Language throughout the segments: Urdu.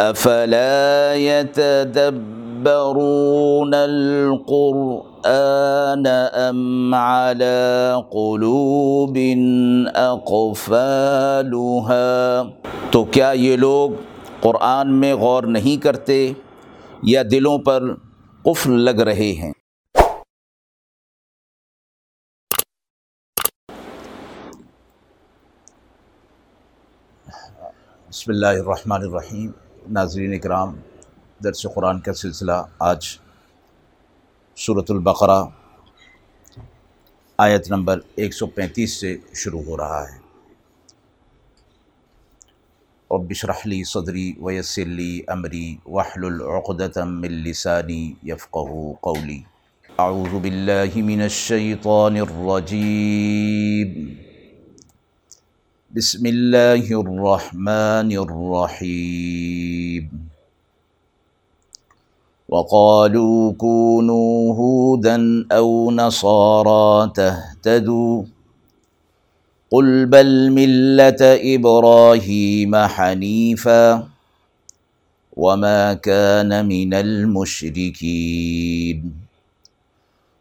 افلا يتدبرون القرآن ام على قلوب اقفالها تو کیا یہ لوگ قرآن میں غور نہیں کرتے یا دلوں پر قفل لگ رہے ہیں؟ بسم اللہ الرحمن الرحیم۔ ناظرین اکرام، درس قرآن کا سلسلہ آج صورت البقرہ، آیت نمبر ایک سو پینتیس سے شروع ہو رہا ہے۔ اور بشرحلی صدری ویسلی امری وحل العقدم السانی یفقہ قولی۔ اعوذ باللہ من الشیطان الرجیم۔ بسم اللہ الرحمن الرحیم۔ وقالوا كونوا هودا او نصارى تهتدوا۔ قل بل ملة ابراهيم حنيفا۔ وما كان من المشركين۔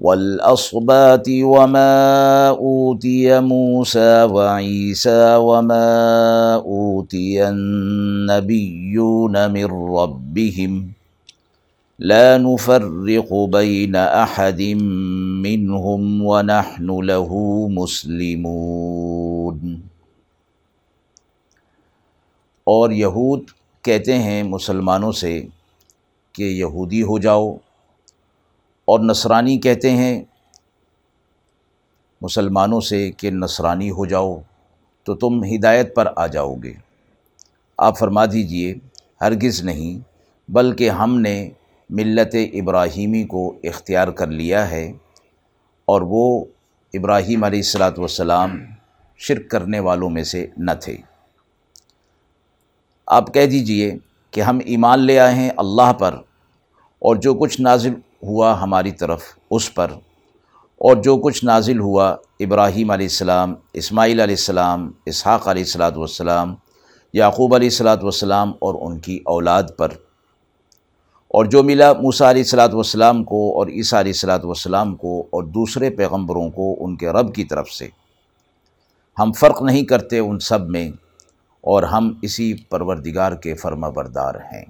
والأصبات وما أوتي موسى وعيسى وما أوتي النبيون من ربهم لا نفرق بين أحد منهم ونحن له مسلمون۔ اور یہود کہتے ہیں مسلمانوں سے کہ یہودی ہو جاؤ اور نصرانی کہتے ہیں، مسلمانوں سے کہ نصرانی ہو جاؤ تو تم ہدایت پر آ جاؤ گے۔ آپ فرما دیجیے، ہرگز نہیں، بلکہ ہم نے ملت ابراہیمی کو اختیار کر لیا ہے اور وہ ابراہیم علیہ السلاۃ والسلام شرک کرنے والوں میں سے نہ تھے۔ آپ کہہ دیجیے کہ ہم ایمان لے آئے ہیں اللہ پر اور جو کچھ نازل ہوا ہماری طرف، اس پر۔ اور جو کچھ نازل ہوا، ابراہیم علیہ السلام، اسماعیل علیہ السلام، اسحاق علیہ السلاۃ والسلام، یعقوب علیہ السلاۃ والسلام اور ان کی اولاد پر۔ اور جو ملا موسیٰ علیہ السلاۃ والسلام کو اور عیسیٰ علیہ السلاۃ والسلام کو اور دوسرے پیغمبروں کو ان کے رب کی طرف سے۔ ہم فرق نہیں کرتے ان سب میں، اور ہم اسی پروردگار کے فرما بردار ہیں۔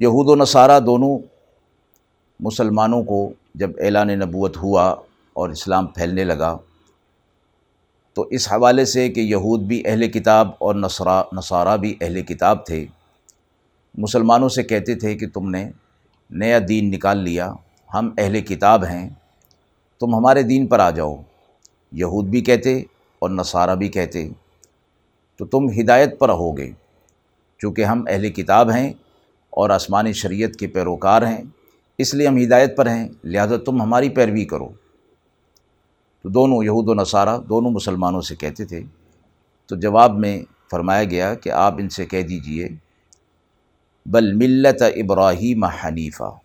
یہود و نصارہ دونوں مسلمانوں کو جب اعلان نبوت ہوا اور اسلام پھیلنے لگا، تو اس حوالے سے کہ یہود بھی اہل کتاب اور نصرا، نصارہ بھی اہل کتاب تھے۔ مسلمانوں سے کہتے تھے کہ تم نے نیا دین نکال لیا، ہم اہل کتاب ہیں، تم ہمارے دین پر آ جاؤ۔ یہود بھی کہتے اور نصارہ بھی کہتے، تو تم ہدایت پر رہو گے، چونکہ ہم اہل کتاب ہیں۔ اور آسمانی شریعت کے پیروکار ہیں۔ اس لیے ہم ہدایت پر ہیں۔ لہذا تم ہماری پیروی کرو۔ تو دونوں یہود و نصارہ دونوں مسلمانوں سے کہتے تھے۔ تو جواب میں فرمایا گیا کہ آپ ان سے کہہ دیجیے، بل ملت ابراہیم حنیفہ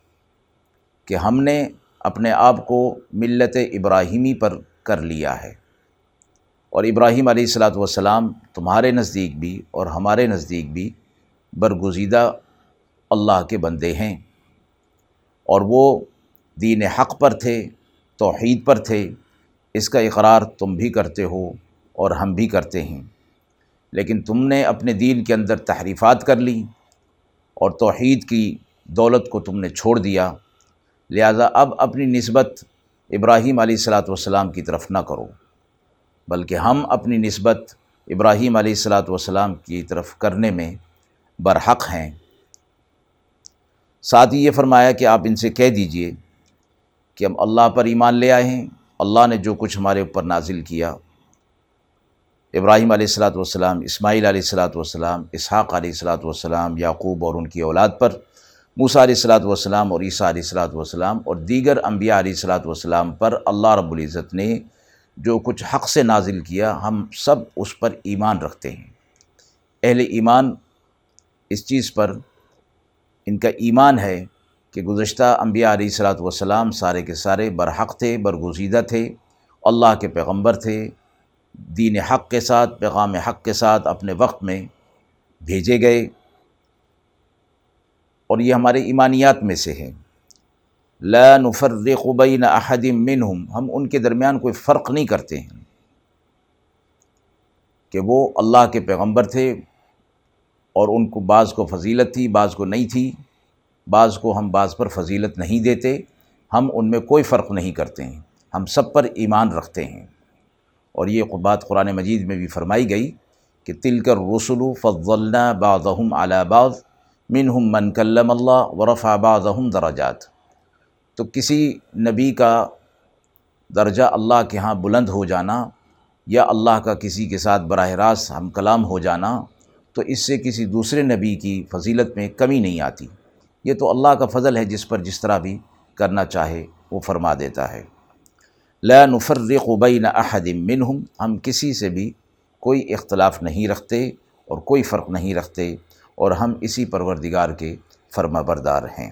کہ ہم نے اپنے آپ کو ملت ابراہیمی پر کر لیا ہے۔ اور ابراہیم علیہ السلاۃ والسلام تمہارے نزدیک بھی اور ہمارے نزدیک بھی برگزیدہ اللہ کے بندے ہیں۔ اور وہ دین حق پر تھے، توحید پر تھے۔ اس کا اقرار تم بھی کرتے ہو اور ہم بھی کرتے ہیں۔ لیکن تم نے اپنے دین کے اندر تحریفات کر لیں اور توحید کی دولت کو تم نے چھوڑ دیا۔ لہذا اب اپنی نسبت ابراہیم علیہ السلاۃ والسلام کی طرف نہ کرو، بلکہ ہم اپنی نسبت ابراہیم علیہ السلاۃ والسلام کی طرف کرنے میں برحق ہیں۔ ساتھ ہی یہ فرمایا کہ آپ ان سے کہہ دیجیے کہ ہم اللہ پر ایمان لے آئے ہیں، اللہ نے جو کچھ ہمارے اوپر نازل کیا۔ ابراہیم علیہ السلاۃ والسلام، اسماعیل علیہ السلاۃ والسلام، اسحاق علیہ السلاۃ والسلام، یعقوب اور ان کی اولاد پر، موسیٰ علیہ السلاۃ والسلام اور عیسیٰ علیہ السلاۃ والسلام اور دیگر انبیاء علیہ السلاۃ والسلام پر اللہ رب العزت نے جو کچھ حق سے نازل کیا، ہم سب اس پر ایمان رکھتے ہیں۔ اہل ایمان اس چیز پر ان کا ایمان ہے کہ گزشتہ انبیاء علیہ السلاۃ والسلام سارے کے سارے برحق تھے، برگزیدہ تھے، اللہ کے پیغمبر تھے، دین حق کے ساتھ، پیغام حق کے ساتھ اپنے وقت میں بھیجے گئے۔ اور یہ ہمارے ایمانیات میں سے ہے لا نفرق بین احد منہم، ہم ان کے درمیان کوئی فرق نہیں کرتے ہیں کہ وہ اللہ کے پیغمبر تھے اور ان کو بعض کو فضیلت تھی، بعض کو نہیں تھی۔ بعض کو ہم بعض پر فضیلت نہیں دیتے۔ ہم ان میں کوئی فرق نہیں کرتے ہیں۔ ہم سب پر ایمان رکھتے ہیں۔ اور یہ بات قرآن مجید میں بھی فرمائی گئی کہ تل کر رسول فضلنا بعضهم على بعض، منہم من کلم اللہ ورفع بعضهم درجات۔ تو کسی نبی کا درجہ اللہ کے ہاں بلند ہو جانا یا اللہ کا کسی کے ساتھ براہ راست ہم کلام ہو جانا تو اس سے کسی دوسرے نبی کی فضیلت میں کمی نہیں آتی۔ یہ تو اللہ کا فضل ہے جس پر جس طرح بھی کرنا چاہے، وہ فرما دیتا ہے۔ لا نفرق بین احد منہم، ہم کسی سے بھی کوئی اختلاف نہیں رکھتے اور کوئی فرق نہیں رکھتے اور ہم اسی پروردگار کے فرما بردار ہیں۔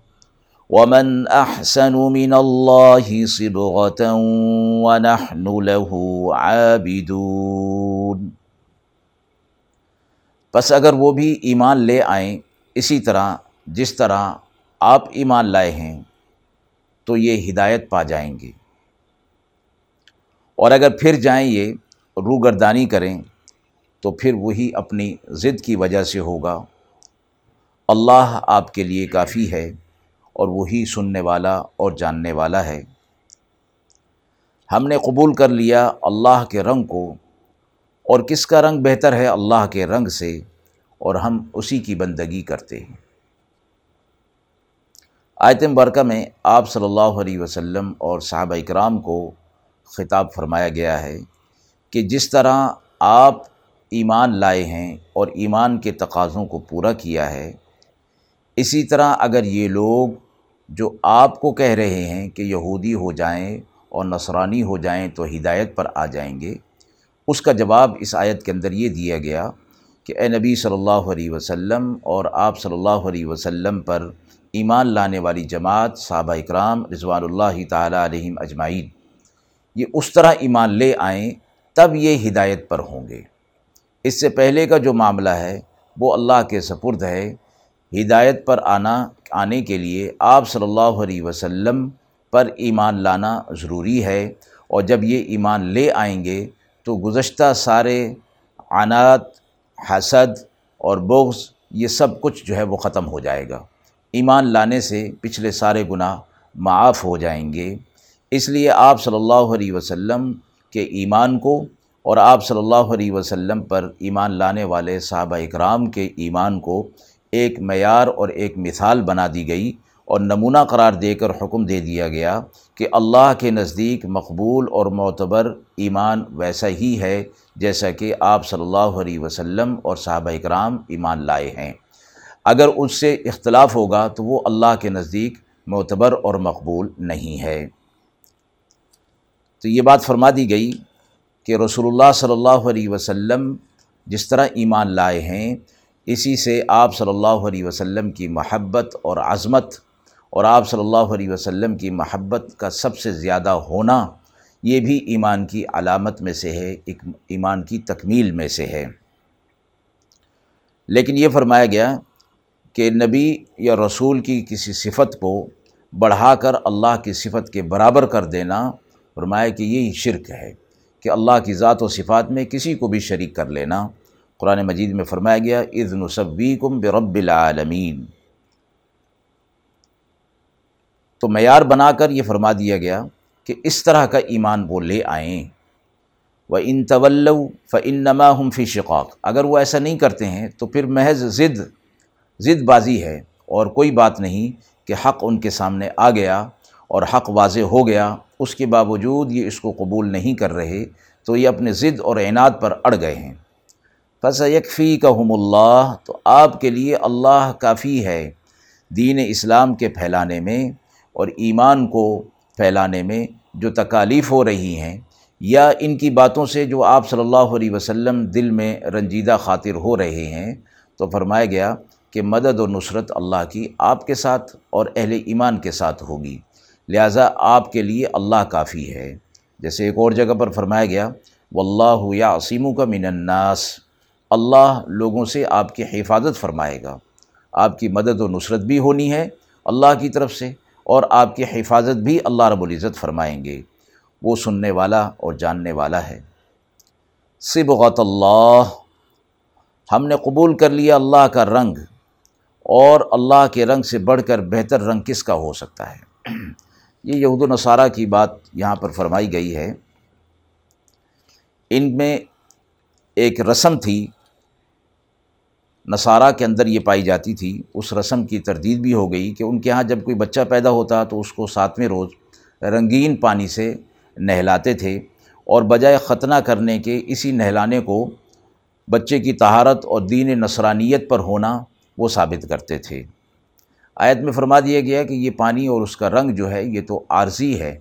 ومن احسن من اللہ صبغة ونحن له عابدون۔ پس اگر وہ بھی ایمان لے آئیں اسی طرح، جس طرح آپ ایمان لائے ہیں، تو یہ ہدایت پا جائیں گے۔ اور اگر پھر جائیں یہ روگردانی کریں، تو پھر وہی اپنی ضد کی وجہ سے ہوگا۔ اللہ آپ کے لیے کافی ہے۔ اور وہی سننے والا اور جاننے والا ہے۔ ہم نے قبول کر لیا اللہ کے رنگ کو، اور کس کا رنگ بہتر ہے اللہ کے رنگ سے، اور ہم اسی کی بندگی کرتے ہیں۔ آیت برکہ میں آپ صلی اللہ علیہ وسلم اور صحابہ اکرام کو خطاب فرمایا گیا ہے کہ جس طرح آپ ایمان لائے ہیں اور ایمان کے تقاضوں کو پورا کیا ہے اسی طرح اگر یہ لوگ جو آپ کو کہہ رہے ہیں کہ یہودی ہو جائیں اور نصرانی ہو جائیں تو ہدایت پر آ جائیں گے، اس کا جواب اس آیت کے اندر یہ دیا گیا کہ اے نبی صلی اللہ علیہ وسلم اور آپ صلی اللہ علیہ وسلم پر ایمان لانے والی جماعت، صحابہ اکرام رضوان اللہ تعالیٰ علیہم اجمعین، یہ اس طرح ایمان لے آئیں تب یہ ہدایت پر ہوں گے۔ اس سے پہلے کا جو معاملہ ہے وہ اللہ کے سپرد ہے ہدایت پر آنا، آنے کے لیے آپ صلی اللہ علیہ وسلم پر ایمان لانا ضروری ہے۔ اور جب یہ ایمان لے آئیں گے تو گزشتہ سارے عنات حسد اور بغض، یہ سب کچھ جو ہے وہ ختم ہو جائے گا۔ ایمان لانے سے پچھلے سارے گناہ معاف ہو جائیں گے۔ اس لیے آپ صلی اللہ علیہ وسلم کے ایمان کو اور آپ صلی اللہ علیہ وسلم پر ایمان لانے والے صحابہ اکرام کے ایمان کو ایک معیار اور ایک مثال بنا دی گئی اور نمونہ قرار دے کر حکم دے دیا گیا کہ اللہ کے نزدیک مقبول اور معتبر ایمان ویسا ہی ہے جیسا کہ آپ صلی اللہ علیہ وسلم اور صحابہ اکرام ایمان لائے ہیں۔ اگر اس سے اختلاف ہوگا تو وہ اللہ کے نزدیک معتبر اور مقبول نہیں ہے۔ تو یہ بات فرما دی گئی کہ رسول اللہ صلی اللہ علیہ وسلم جس طرح ایمان لائے ہیں اسی سے آپ صلی اللہ علیہ وسلم کی محبت اور عظمت اور آپ صلی اللہ علیہ وسلم کی محبت کا سب سے زیادہ ہونا یہ بھی ایمان کی علامت میں سے ہے ایمان کی تکمیل میں سے ہے۔ لیکن یہ فرمایا گیا کہ نبی یا رسول کی کسی صفت کو بڑھا کر اللہ کی صفت کے برابر کر دینا فرمایا کہ یہی شرک ہے کہ اللہ کی ذات و صفات میں کسی کو بھی شریک کر لینا۔ قرآن مجید میں فرمایا گیا اذن صبیکم برب العالمین تو معیار بنا کر یہ فرما دیا گیا کہ اس طرح کا ایمان وہ لے آئیں۔ و ان طول فنما ہم فی شقاق۔ اگر وہ ایسا نہیں کرتے ہیں تو پھر محض ضد ضد بازی ہے۔ اور کوئی بات نہیں کہ حق ان کے سامنے آ گیا اور حق واضح ہو گیا، اس کے باوجود یہ اس کو قبول نہیں کر رہے، تو یہ اپنے ضد اور اعناد پر اڑ گئے ہیں۔ پس یکفی کا اللہ تو آپ کے لیے اللہ کافی ہے دین اسلام کے پھیلانے میں اور ایمان کو پھیلانے میں جو تکالیف ہو رہی ہیں، یا ان کی باتوں سے جو آپ صلی اللہ علیہ وسلم دل میں رنجیدہ خاطر ہو رہے ہیں، تو فرمایا گیا کہ مدد و نصرت اللہ کی آپ کے ساتھ اور اہل ایمان کے ساتھ ہوگی۔ لہٰذا آپ کے لیے اللہ کافی ہے۔ جیسے ایک اور جگہ پر فرمایا گیا واللہ یا عصیموں کا من الناس۔ اللہ لوگوں سے آپ کی حفاظت فرمائے گا۔ آپ کی مدد و نصرت بھی ہونی ہے اللہ کی طرف سے اور آپ کی حفاظت بھی اللہ رب العزت فرمائیں گے۔ وہ سننے والا اور جاننے والا ہے۔ صبغت اللہ۔ ہم نے قبول کر لیا اللہ کا رنگ اور اللہ کے رنگ سے بڑھ کر بہتر رنگ کس کا ہو سکتا ہے؟ یہ یہود و نصارہ کی بات یہاں پر فرمائی گئی ہے۔ ان میں ایک رسم تھی نصارہ کے اندر یہ پائی جاتی تھی، اس رسم کی تردید بھی ہو گئی کہ ان کے ہاں جب کوئی بچہ پیدا ہوتا تو اس کو ساتویں روز رنگین پانی سے نہلاتے تھے اور بجائے ختنہ کرنے کے اسی نہلانے کو بچے کی طہارت اور دین نصرانیت پر ہونا وہ ثابت کرتے تھے۔ آیت میں فرما دیا گیا کہ یہ پانی اور اس کا رنگ جو ہے یہ تو عارضی ہے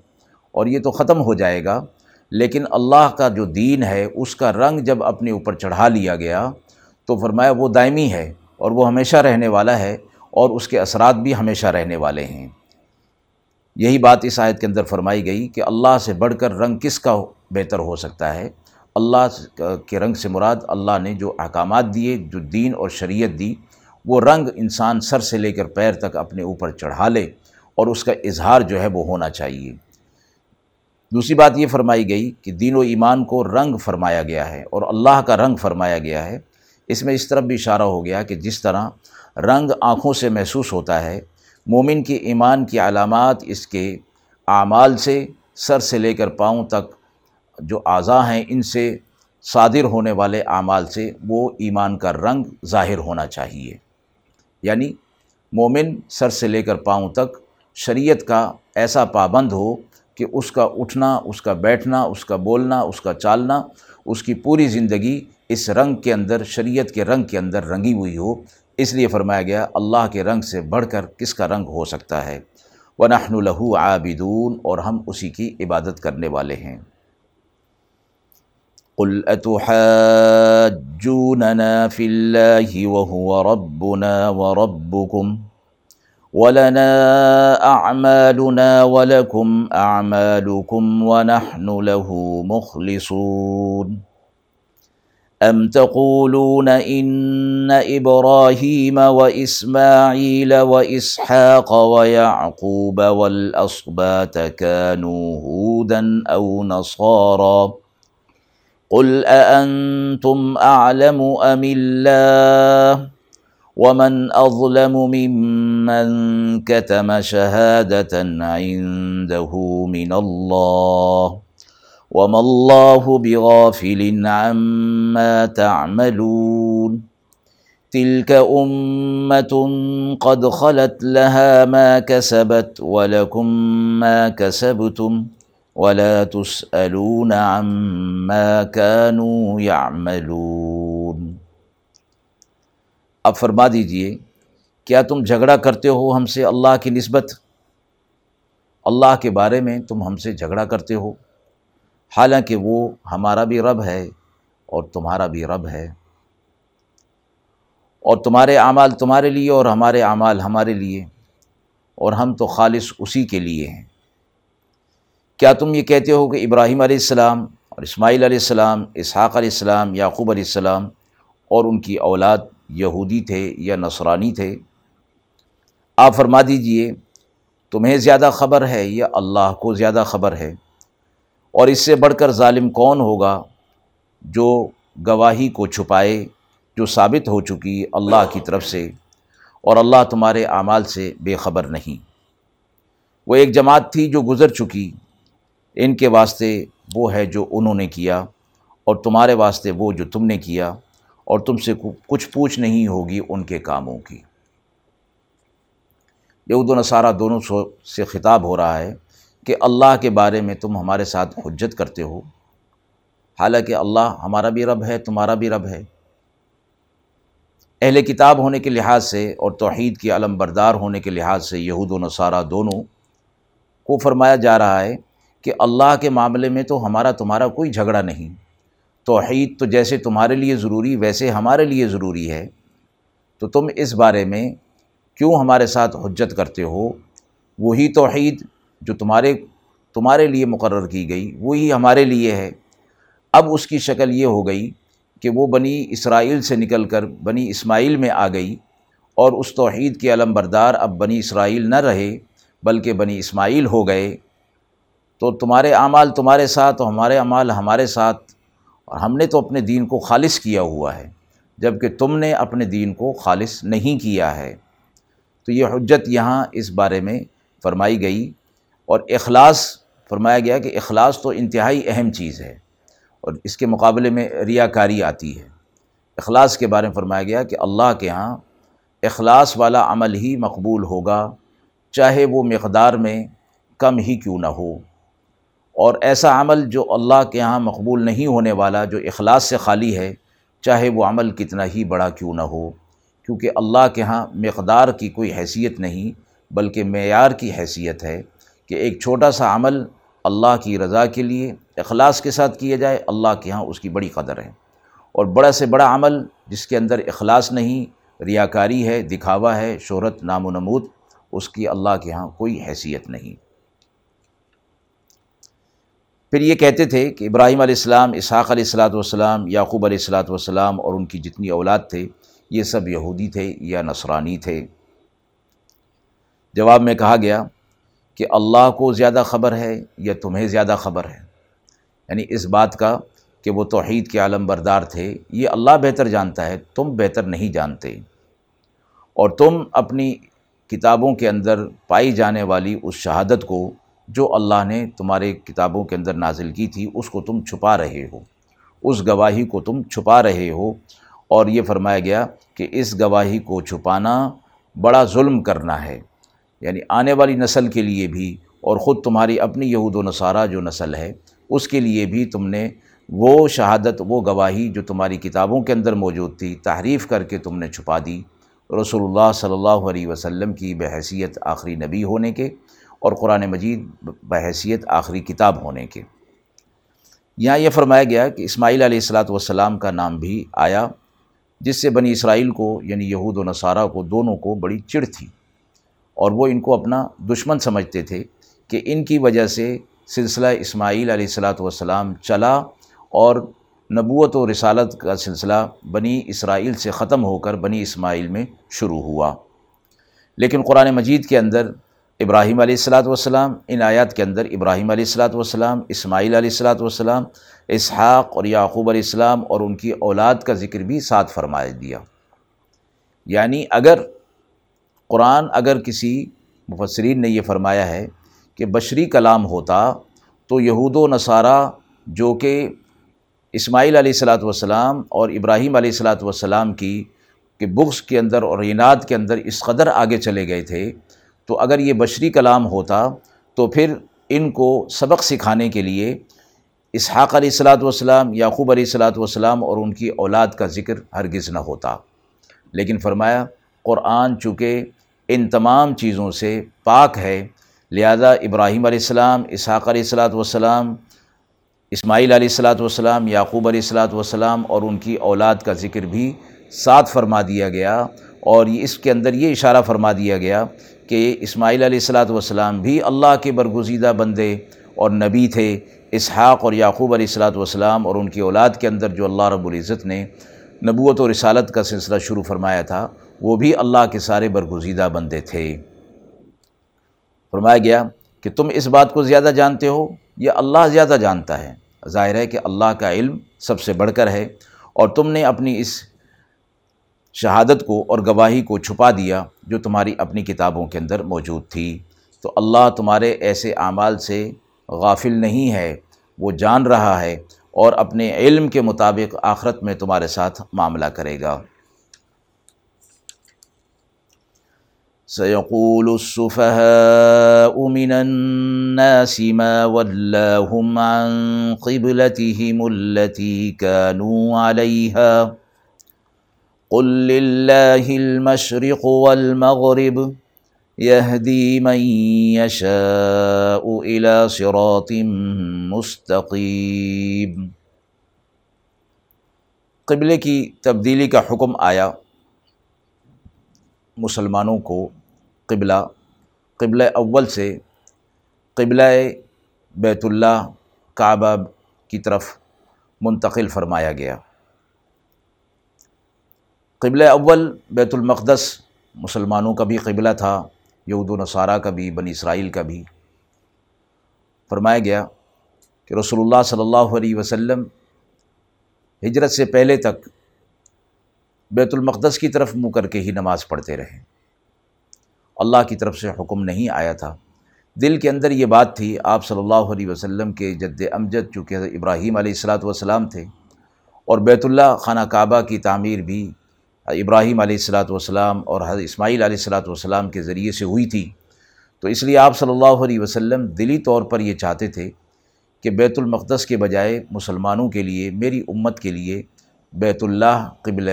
اور یہ تو ختم ہو جائے گا، لیکن اللہ کا جو دین ہے اس کا رنگ جب اپنے اوپر چڑھا لیا گیا تو فرمایا وہ دائمی ہے اور وہ ہمیشہ رہنے والا ہے اور اس کے اثرات بھی ہمیشہ رہنے والے ہیں۔ یہی بات اس آیت کے اندر فرمائی گئی کہ اللہ سے بڑھ کر رنگ کس کا بہتر ہو سکتا ہے؟ اللہ کے رنگ سے مراد اللہ نے جو احکامات دیے، جو دین اور شریعت دی، وہ رنگ انسان سر سے لے کر پیر تک اپنے اوپر چڑھا لے اور اس کا اظہار جو ہے وہ ہونا چاہیے۔ دوسری بات یہ فرمائی گئی کہ دین و ایمان کو رنگ فرمایا گیا ہے اور اللہ کا رنگ فرمایا گیا ہے۔ اس میں اس طرف بھی اشارہ ہو گیا کہ جس طرح رنگ آنکھوں سے محسوس ہوتا ہے، مومن کی ایمان کی علامات اس کے اعمال سے سر سے لے کر پاؤں تک جو اعضاء ہیں، ان سے صادر ہونے والے اعمال سے وہ ایمان کا رنگ ظاہر ہونا چاہیے۔ یعنی مومن سر سے لے کر پاؤں تک شریعت کا ایسا پابند ہو کہ اس کا اٹھنا، اس کا بیٹھنا، اس کا بولنا، اس کا چالنا، اس کی پوری زندگی اس رنگ کے اندر، شریعت کے رنگ کے اندر رنگی ہوئی ہو۔ اس لیے فرمایا گیا، اللہ کے رنگ سے بڑھ کر کس کا رنگ ہو سکتا ہے؟ ونحن له عابدون، اور ہم اسی کی عبادت کرنے والے ہیں۔ قل اتحاجوننا في الله وهو ربنا وربكم؟ ولنا اعمالنا ولكم اعمالكم ونحن له مخلصون۔ ام تقولون ان ابراهيم واسماعيل واسحاق ويعقوب والاصبات كانوا هودا او نصارى قل اانتم اعلم ام الله ومن اظلم ممن كتم شهاده عنده من الله وما الله بغافل عما تعملون تلك امه قد خلت لها ما كسبت ولكم ما كسبتم ولا تسالون عما كانوا يعملون اب فرما دیجیے، کیا تم جھگڑا کرتے ہو ہم سے اللہ کی نسبت؟ اللہ کے بارے میں تم ہم سے جھگڑا کرتے ہو؟ حالانکہ وہ ہمارا بھی رب ہے اور تمہارا بھی رب ہے۔ اور تمہارے اعمال تمہارے لیے اور ہمارے اعمال ہمارے لیے۔ اور ہم تو خالص اسی کے لیے ہیں۔ کیا تم یہ کہتے ہو کہ ابراہیم علیہ السلام اور اسماعیل علیہ السلام، اسحاق علیہ السلام، یعقوب علیہ السلام اور ان کی اولاد یہودی تھے یا نصرانی تھے؟ آپ فرما دیجیے، تمہیں زیادہ خبر ہے یا اللہ کو زیادہ خبر ہے؟ اور اس سے بڑھ کر ظالم کون ہوگا جو گواہی کو چھپائے، جو ثابت ہو چکی اللہ کی طرف سے اور اللہ تمہارے اعمال سے بے خبر نہیں۔ وہ ایک جماعت تھی جو گزر چکی، ان کے واسطے وہ ہے جو انہوں نے کیا اور تمہارے واسطے وہ جو تم نے کیا اور تم سے کچھ پوچھ نہیں ہوگی ان کے کاموں کی۔ یہود و نصارہ دونوں سے خطاب ہو رہا ہے۔ کہ اللہ کے بارے میں تم ہمارے ساتھ حجت کرتے ہو۔ حالانکہ اللہ ہمارا بھی رب ہے، تمہارا بھی رب ہے۔ اہل کتاب ہونے کے لحاظ سے اور توحید کی علم بردار ہونے کے لحاظ سے یہود و نصارہ دونوں کو فرمایا جا رہا ہے کہ اللہ کے معاملے میں تو ہمارا تمہارا کوئی جھگڑا نہیں۔ توحید تو جیسے تمہارے لیے ضروری، ویسے ہمارے لیے ضروری ہے۔ تو تم اس بارے میں کیوں ہمارے ساتھ حجت کرتے ہو؟ وہی توحید جو تمہارے تمہارے لیے مقرر کی گئی، وہی ہمارے لیے ہے۔ اب اس کی شکل یہ ہو گئی کہ وہ بنی اسرائیل سے نکل کر بنی اسماعیل میں آ گئی اور اس توحید کے علم بردار اب بنی اسرائیل نہ رہے، بلکہ بنی اسماعیل ہو گئے۔ تو تمہارے اعمال تمہارے ساتھ اور ہمارے اعمال ہمارے ساتھ۔ اور ہم نے تو اپنے دین کو خالص کیا ہوا ہے جبکہ تم نے اپنے دین کو خالص نہیں کیا ہے۔ تو یہ حجت یہاں اس بارے میں فرمائی گئی۔ اور اخلاص، فرمایا گیا کہ اخلاص تو انتہائی اہم چیز ہے اور اس کے مقابلے میں ریا کاری آتی ہے۔ اخلاص کے بارے میں فرمایا گیا کہ اللہ کے ہاں اخلاص والا عمل ہی مقبول ہوگا، چاہے وہ مقدار میں کم ہی کیوں نہ ہو۔ اور ایسا عمل جو اللہ کے ہاں مقبول نہیں ہونے والا، جو اخلاص سے خالی ہے، چاہے وہ عمل کتنا ہی بڑا کیوں نہ ہو۔ کیونکہ اللہ کے ہاں مقدار کی کوئی حیثیت نہیں، بلکہ معیار کی حیثیت ہے۔ کہ ایک چھوٹا سا عمل اللہ کی رضا کے لیے، اخلاص کے ساتھ کیا جائے، اللہ کے ہاں اس کی بڑی قدر ہے۔ اور بڑا سے بڑا عمل جس کے اندر اخلاص نہیں، ریاکاری ہے، دکھاوا ہے، شہرت، نام و نمود، اس کی اللہ کے ہاں کوئی حیثیت نہیں۔ پھر یہ کہتے تھے کہ ابراہیم علیہ السلام، اسحاق علیہ السلاۃ والسلام، یعقوب علیہ السلاۃ والسلام اور ان کی جتنی اولاد تھے، یہ سب یہودی تھے یا نصرانی تھے۔ جواب میں کہا گیا کہ اللہ کو زیادہ خبر ہے یا تمہیں زیادہ خبر ہے؟ یعنی اس بات کا کہ وہ توحید کے عالم بردار تھے، یہ اللہ بہتر جانتا ہے، تم بہتر نہیں جانتے۔ اور تم اپنی کتابوں کے اندر پائی جانے والی اس شہادت کو جو اللہ نے تمہارے کتابوں کے اندر نازل کی تھی، اس کو تم چھپا رہے ہو۔ اس گواہی کو تم چھپا رہے ہو۔ اور یہ فرمایا گیا کہ اس گواہی کو چھپانا بڑا ظلم کرنا ہے۔ یعنی آنے والی نسل کے لیے بھی اور خود تمہاری اپنی یہود و نصارہ جو نسل ہے، اس کے لیے بھی تم نے وہ شہادت، وہ گواہی جو تمہاری کتابوں کے اندر موجود تھی، تحریف کر کے تم نے چھپا دی۔ رسول اللہ صلی اللہ علیہ وسلم کی بحیثیت آخری نبی ہونے کے اور قرآن مجید بحیثیت آخری کتاب ہونے کے۔ یہاں یہ فرمایا گیا کہ اسماعیل علیہ السلاۃ والسلام کا نام بھی آیا، جس سے بنی اسرائیل کو یعنی یہود و نصارہ کو، دونوں کو بڑی چڑ تھی۔ اور وہ ان کو اپنا دشمن سمجھتے تھے کہ ان کی وجہ سے سلسلہ اسماعیل علیہ السلاۃ والسلام چلا اور نبوت و رسالت کا سلسلہ بنی اسرائیل سے ختم ہو کر بنی اسماعیل میں شروع ہوا۔ لیکن قرآن مجید کے اندر ابراہیم علیہ السلاۃ والسلام، ان آیات کے اندر ابراہیم علیہ السلاۃ والسلام، اسماعیل علیہ السلاۃ والسلام، اسحاق اور یعقوب علیہ السلام اور ان کی اولاد کا ذکر بھی ساتھ فرمایا دیا۔ یعنی اگر قرآن اگر کسی مفسرین نے یہ فرمایا ہے کہ بشری کلام ہوتا تو یہود و نصارہ جو کہ اسماعیل علیہ السلاۃ والسلام اور ابراہیم علیہ السلاۃ والسلام کی کہ بغض کے اندر اور یناد کے اندر اس قدر آگے چلے گئے تھے، تو اگر یہ بشری کلام ہوتا تو پھر ان کو سبق سکھانے کے لیے اسحاق علیہ السلاۃ والسلام، یعقوب علیہ السلاۃ والسلام اور ان کی اولاد کا ذکر ہرگز نہ ہوتا۔ لیکن فرمایا، قرآن چونکہ ان تمام چیزوں سے پاک ہے۔ لہذا ابراہیم علیہ السلام، اسحاق علیہ السلاۃ والسلام، اسماعیل علیہ السلاۃ والسلام، یعقوب علیہ السلاۃ والسلام اور ان کی اولاد کا ذکر بھی ساتھ فرما دیا گیا۔ اور اس کے اندر یہ اشارہ فرما دیا گیا کہ اسماعیل علیہ السلاۃ والسلام بھی اللہ کے برگزیدہ بندے اور نبی تھے۔ اسحاق اور یعقوب علیہ السلاۃ والسلام اور ان کی اولاد کے اندر جو اللہ رب العزت نے نبوت و رسالت کا سلسلہ شروع فرمایا تھا۔ وہ بھی اللہ کے سارے برگزیدہ بندے تھے۔ فرمایا گیا کہ تم اس بات کو زیادہ جانتے ہو، یہ اللہ زیادہ جانتا ہے۔ ظاہر ہے کہ اللہ کا علم سب سے بڑھ کر ہے اور تم نے اپنی اس شہادت کو اور گواہی کو چھپا دیا جو تمہاری اپنی کتابوں کے اندر موجود تھی۔ تو اللہ تمہارے ایسے اعمال سے غافل نہیں ہے، وہ جان رہا ہے اور اپنے علم کے مطابق آخرت میں تمہارے ساتھ معاملہ کرے گا۔ سيقول السفهاء من الناس ما ولاهم عن قبلتهم التي كانوا عليها. قل لله المشرق والمغرب، يهدي من يشاء إلى صراط مستقيم. قبلے کی تبدیلی کا حکم آیا، مسلمانوں کو قبلہ قبلہ اول سے قبلہ بیت اللہ کعبہ کی طرف منتقل فرمایا گیا۔ قبلہ اول بیت المقدس مسلمانوں کا بھی قبلہ تھا، یہود و نصارہ کا بھی، بنی اسرائیل کا بھی۔ فرمایا گیا کہ رسول اللہ صلی اللہ علیہ وسلم ہجرت سے پہلے تک بیت المقدس کی طرف منہ کر کے ہی نماز پڑھتے رہے۔ اللہ کی طرف سے حکم نہیں آیا تھا۔ دل کے اندر یہ بات تھی، آپ صلی اللہ علیہ وسلم کے جد امجد، چونکہ حضرت ابراہیم علیہ السلاۃ والسلام تھے، اور بیت اللہ خانہ کعبہ کی تعمیر بھی ابراہیم علیہ السلاۃ والسلام اور حضرت اسماعیل علیہ السلاۃ والسلام کے ذریعے سے ہوئی تھی۔ تو اس لیے آپ صلی اللہ علیہ وسلم دلی طور پر یہ چاہتے تھے کہ بیت المقدس کے بجائے مسلمانوں کے لیے، میری امت کے لیے بیت اللہ قبل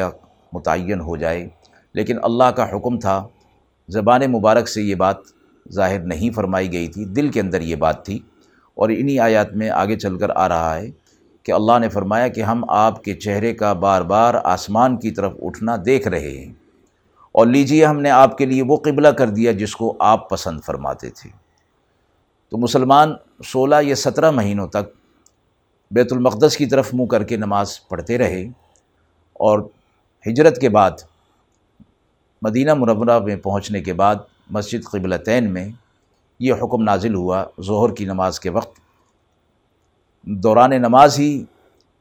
متعین ہو جائے۔ لیکن اللہ کا حکم تھا زبان مبارک سے یہ بات ظاہر نہیں فرمائی گئی تھی، دل کے اندر یہ بات تھی۔ اور انہی آیات میں آگے چل کر آ رہا ہے کہ اللہ نے فرمایا کہ ہم آپ کے چہرے کا بار بار آسمان کی طرف اٹھنا دیکھ رہے ہیں۔ اور لیجیے ہم نے آپ کے لیے وہ قبلہ کر دیا جس کو آپ پسند فرماتے تھے۔ تو مسلمان سولہ یا سترہ مہینوں تک بیت المقدس کی طرف منہ کر کے نماز پڑھتے رہے اور ہجرت کے بعد مدینہ مربرہ میں پہنچنے کے بعد مسجد قبلتین میں یہ حکم نازل ہوا ظہر کی نماز کے وقت۔ دوران نماز ہی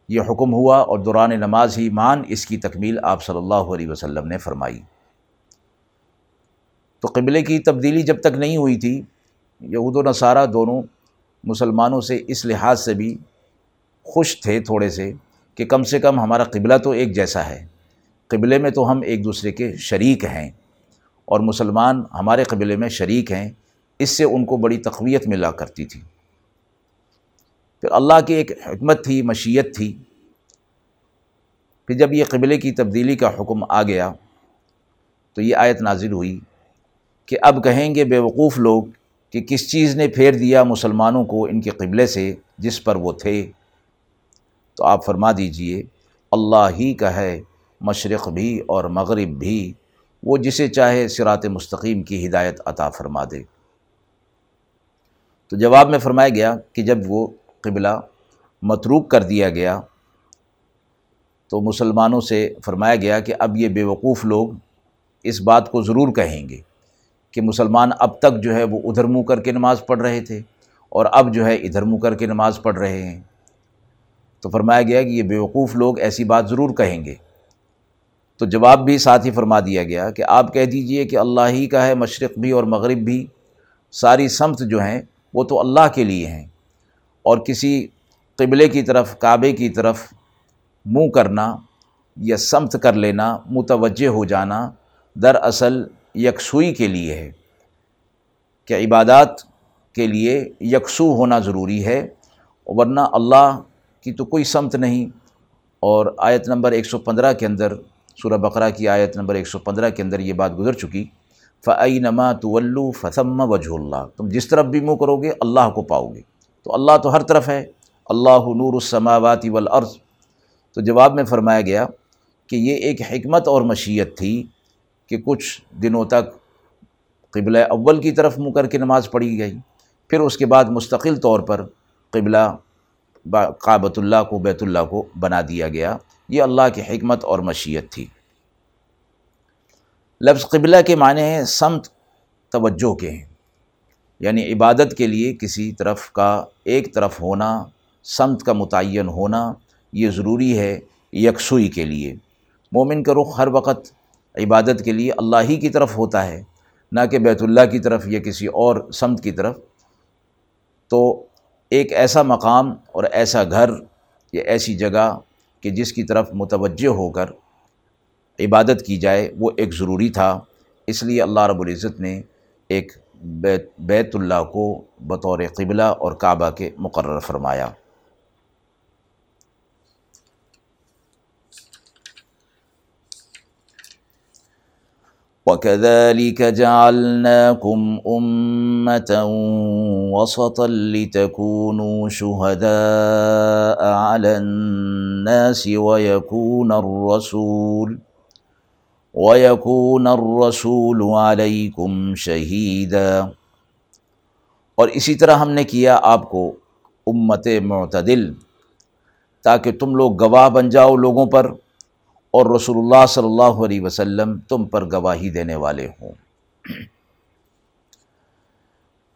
یہ حکم ہوا اور دوران نماز ہی مان اس کی تکمیل آپ صلی اللہ علیہ وسلم نے فرمائی۔ تو قبلے کی تبدیلی جب تک نہیں ہوئی تھی، یہود و نصارہ دونوں مسلمانوں سے اس لحاظ سے بھی خوش تھے تھوڑے سے کہ کم سے کم ہمارا قبلہ تو ایک جیسا ہے۔ قبلے میں تو ہم ایک دوسرے کے شریک ہیں اور مسلمان ہمارے قبلے میں شریک ہیں، اس سے ان کو بڑی تقویت ملا کرتی تھی۔ پھر اللہ کی ایک حکمت تھی، مشیت تھی۔ پھر جب یہ قبلے کی تبدیلی کا حکم آ گیا تو یہ آیت نازل ہوئی کہ اب کہیں گے بیوقوف لوگ کہ کس چیز نے پھیر دیا مسلمانوں کو ان کے قبلے سے جس پر وہ تھے۔ تو آپ فرما دیجیے، اللہ ہی کا ہے مشرق بھی اور مغرب بھی، وہ جسے چاہے سرات مستقیم کی ہدایت عطا فرما دے۔ تو جواب میں فرمایا گیا کہ جب وہ قبلہ متروک کر دیا گیا، تو مسلمانوں سے فرمایا گیا کہ اب یہ بیوقوف لوگ اس بات کو ضرور کہیں گے کہ مسلمان اب تک جو ہے وہ ادھر منہ کر کے نماز پڑھ رہے تھے اور اب جو ہے ادھر منہ کر کے نماز پڑھ رہے ہیں۔ تو فرمایا گیا کہ یہ بیوقوف لوگ ایسی بات ضرور کہیں گے۔ تو جواب بھی ساتھ ہی فرما دیا گیا کہ آپ کہہ دیجیے کہ اللہ ہی کا ہے، مشرق بھی اور مغرب بھی، ساری سمت جو ہیں وہ تو اللہ کے لیے ہیں۔ اور کسی قبلے کی طرف، کعبے کی طرف منہ کرنا یا سمت کر لینا، متوجہ ہو جانا دراصل یکسوئی کے لیے ہے۔ کہ عبادات کے لیے یکسو ہونا ضروری ہے، ورنہ اللہ کی تو کوئی سمت نہیں۔ اور آیت نمبر ایک سو پندرہ کے اندر سورہ بقرہ کی آیت نمبر ایک سو پندرہ کے اندر یہ بات گزر چکی فعی نما تو فسم وجہ اللہ تم جس طرف بھی منہ کرو گے، اللہ کو پاؤ گے۔ تو اللہ تو ہر طرف ہے۔ اللہ نور السماواتی والارض۔ تو جواب میں فرمایا گیا کہ یہ ایک حکمت اور مشیت تھی کہ کچھ دنوں تک قبلہ اول کی طرف منہ کر کے نماز پڑھی گئی۔ پھر اس کے بعد مستقل طور پر قبلہ کعبۃ اللہ کو، بیت اللہ کو بنا دیا گیا۔ یہ اللہ کی حکمت اور مشیت تھی۔ لفظ قبلہ کے معنی ہیں سمت، توجہ کے۔ ہیں یعنی عبادت کے لیے کسی طرف کا ایک طرف ہونا، سمت کا متعین ہونا، یہ ضروری ہے یکسوئی کے لیے۔ مومن کا رخ ہر وقت عبادت کے لیے اللہ ہی کی طرف ہوتا ہے، نہ کہ بیت اللہ کی طرف یا کسی اور سمت کی طرف۔ تو ایک ایسا مقام اور ایسا گھر یا ایسی جگہ کہ جس کی طرف متوجہ ہو کر عبادت کی جائے، وہ ایک ضروری تھا۔ اس لیے اللہ رب العزت نے ایک بیت بیت اللہ کو بطور قبلہ اور کعبہ کے مقرر فرمایا۔ وَكَذَلِكَ جَعَلْنَاكُمْ أُمَّةً وَسَطًا لِتَكُونُوا شُهَدَاءَ عَلَى النَّاسِ وَيَكُونَ الرَّسُولُ وَيَكُونَ الرَّسُولُ عَلَيْكُمْ شَهِيدًا اور اسی طرح ہم نے کیا آپ کو امت معتدل تاکہ تم لوگ گواہ بن جاؤ لوگوں پر اور رسول اللہ صلی اللہ علیہ وسلم تم پر گواہی دینے والے ہوں۔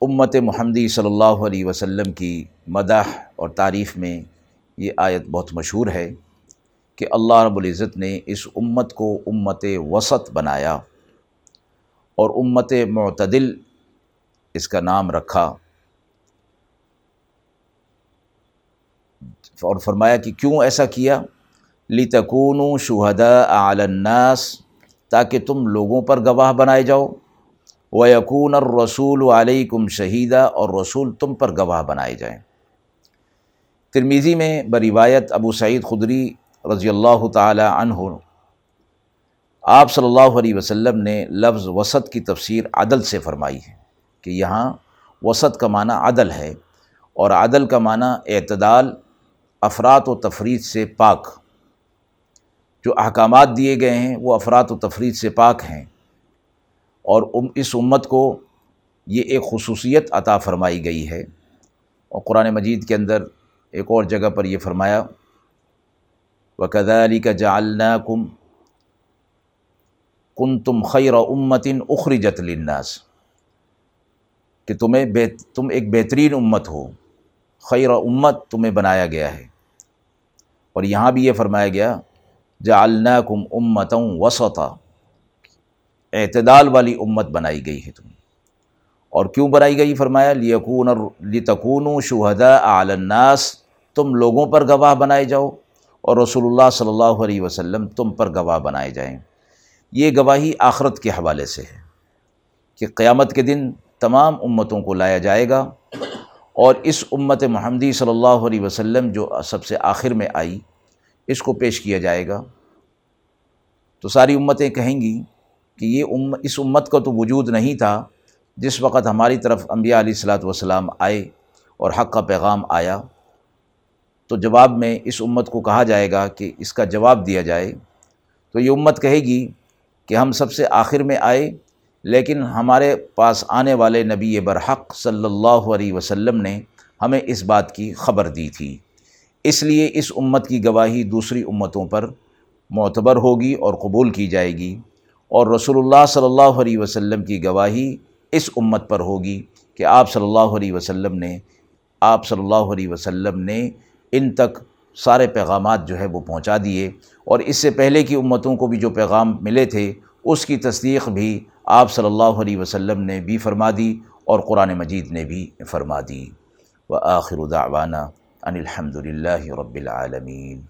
امت محمدی صلی اللہ علیہ وسلم کی مدح اور تعریف میں یہ آیت بہت مشہور ہے کہ اللہ رب العزت نے اس امت کو امت وسط بنایا اور امت معتدل اس کا نام رکھا اور فرمایا کہ کیوں ایسا کیا؟ لتکون شہدا الناس تاکہ تم لوگوں پر گواہ بنائے جاؤ۔ و یقون اور رسول علیکم شہیدہ اور رسول تم پر گواہ بنائے جائیں۔ ترمیزی میں بروایت ابو سعید خدری رضی اللہ تعالی عنہ، آپ صلی اللہ علیہ وسلم نے لفظ وسط کی تفسیر عدل سے فرمائی ہے کہ یہاں وسط کا معنی عدل ہے اور عدل کا معنی اعتدال، افراد و تفرید سے پاک۔ جو احکامات دیے گئے ہیں، وہ افراد و تفرید سے پاک ہیں۔ اور اس امت کو یہ ایک خصوصیت عطا فرمائی گئی ہے۔ اور قرآن مجید کے اندر ایک اور جگہ پر یہ فرمایا و علی کا جالنا کم کن تم خیر امتن اخری جت لناس کہ تمہیں تم ایک بہترین امت ہو۔ خیر امت تمہیں بنایا گیا ہے۔ اور یہاں بھی یہ فرمایا گیا جعلناکم امتوں وسطا۔ اعتدال والی امت بنائی گئی ہے تم اور کیوں بنائی گئی؟ فرمایا، لیکون لتکون شہدا علی الناس، تم لوگوں پر گواہ بنائے جاؤ اور رسول اللہ صلی اللہ علیہ وسلم تم پر گواہ بنائے جائیں۔ یہ گواہی آخرت کے حوالے سے ہے کہ قیامت کے دن تمام امتوں کو لایا جائے گا اور اس امت محمدی صلی اللہ علیہ وسلم جو سب سے آخر میں آئی اس کو پیش کیا جائے گا۔ تو ساری امتیں کہیں گی کہ یہ ام، اس امت کا تو وجود نہیں تھا جس وقت ہماری طرف انبیاء علیہ السلاۃ والسلام آئے اور حق کا پیغام آیا۔ تو جواب میں اس امت کو کہا جائے گا کہ اس کا جواب دیا جائے۔ تو یہ امت کہے گی کہ ہم سب سے آخر میں آئے، لیکن ہمارے پاس آنے والے نبی برحق صلی اللہ علیہ وسلم نے ہمیں اس بات کی خبر دی تھی۔ اس لیے اس امت کی گواہی دوسری امتوں پر معتبر ہوگی اور قبول کی جائے گی اور رسول اللہ صلی اللہ علیہ وسلم کی گواہی اس امت پر ہوگی کہ آپ صلی اللہ علیہ وسلم نے، آپ صلی اللہ علیہ وسلم نے ان تک سارے پیغامات جو ہے وہ پہنچا دیے اور اس سے پہلے کی امتوں کو بھی جو پیغام ملے تھے، اس کی تصدیق بھی آپ صلی اللہ علیہ وسلم نے بھی فرما دی اور قرآن مجید نے بھی فرما دی۔ و آخر دعوانا ان الحمد للہ رب العالمین